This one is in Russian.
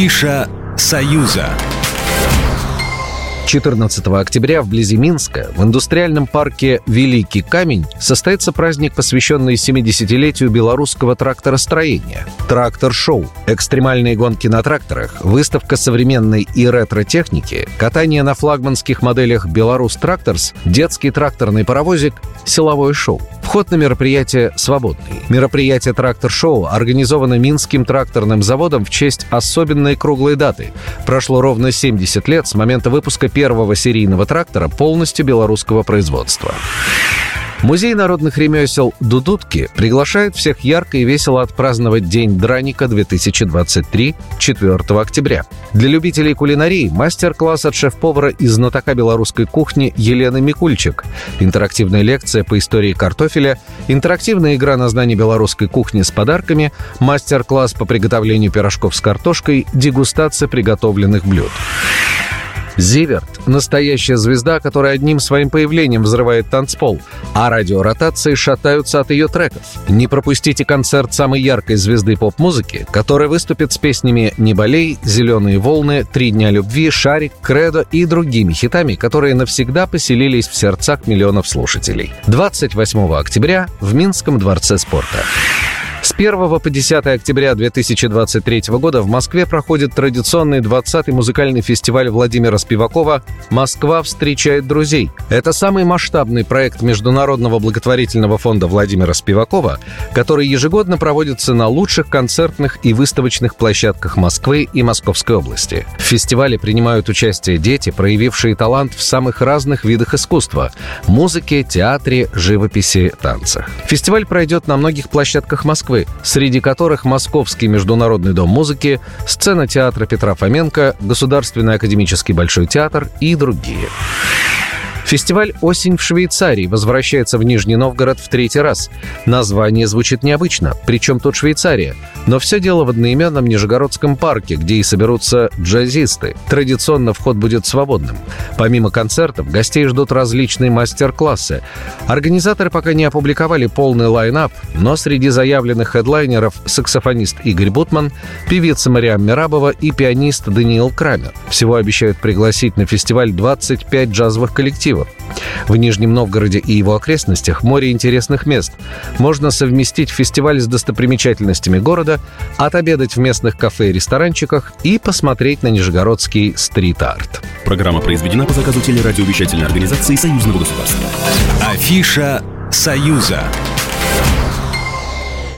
Афиша «Союза». 14 октября вблизи Минска в индустриальном парке «Великий камень» состоится праздник, посвященный 70-летию белорусского тракторостроения. Трактор-шоу, экстремальные гонки на тракторах, выставка современной и ретро-техники, катание на флагманских моделях «Беларусь Тракторс», детский тракторный паровозик, силовое шоу. Вход на мероприятие свободный. Мероприятие «Трактор-шоу» организовано Минским тракторным заводом в честь особенной круглой даты. Прошло ровно 70 лет с момента выпуска первого серийного трактора полностью белорусского производства. Музей народных ремесел «Дудутки» приглашает всех ярко и весело отпраздновать День Драника 2023 4 октября. Для любителей кулинарии мастер-класс от шеф-повара из знатока белорусской кухни Елены Микульчик, интерактивная лекция по истории картофеля, интерактивная игра на знание белорусской кухни с подарками, мастер-класс по приготовлению пирожков с картошкой, дегустация приготовленных блюд. Зиверт – настоящая звезда, которая одним своим появлением взрывает танцпол, а радиоротации шатаются от ее треков. Не пропустите концерт самой яркой звезды поп-музыки, которая выступит с песнями «Не болей», «Зеленые волны», «Три дня любви», «Шарик», «Кредо» и другими хитами, которые навсегда поселились в сердцах миллионов слушателей. 28 октября в Минском дворце спорта. С 1 по 10 октября 2023 года в Москве проходит традиционный 20-й музыкальный фестиваль Владимира Спивакова «Москва встречает друзей». Это самый масштабный проект Международного благотворительного фонда Владимира Спивакова, который ежегодно проводится на лучших концертных и выставочных площадках Москвы и Московской области. В фестивале принимают участие дети, проявившие талант в самых разных видах искусства – музыке, театре, живописи, танцах. Фестиваль пройдет на многих площадках Москвы, среди которых Московский международный дом музыки, сцена театра Петра Фоменко, Государственный академический большой театр и другие. Фестиваль «Осень в Швейцарии» возвращается в Нижний Новгород в третий раз. Название звучит необычно, причем тут Швейцария. Но все дело в одноименном Нижегородском парке, где и соберутся джазисты. Традиционно вход будет свободным. Помимо концертов, гостей ждут различные мастер-классы. Организаторы пока не опубликовали полный лайнап, но среди заявленных хедлайнеров саксофонист Игорь Бутман, певица Мариам Мирабова и пианист Даниил Крамер. Всего обещают пригласить на фестиваль 25 джазовых коллективов коллективов. В Нижнем Новгороде и его окрестностях море интересных мест. Можно совместить фестиваль с достопримечательностями города, отобедать в местных кафе и ресторанчиках и посмотреть на нижегородский стрит-арт. Программа произведена по заказу телерадиовещательной организации Союзного государства. Афиша «Союза».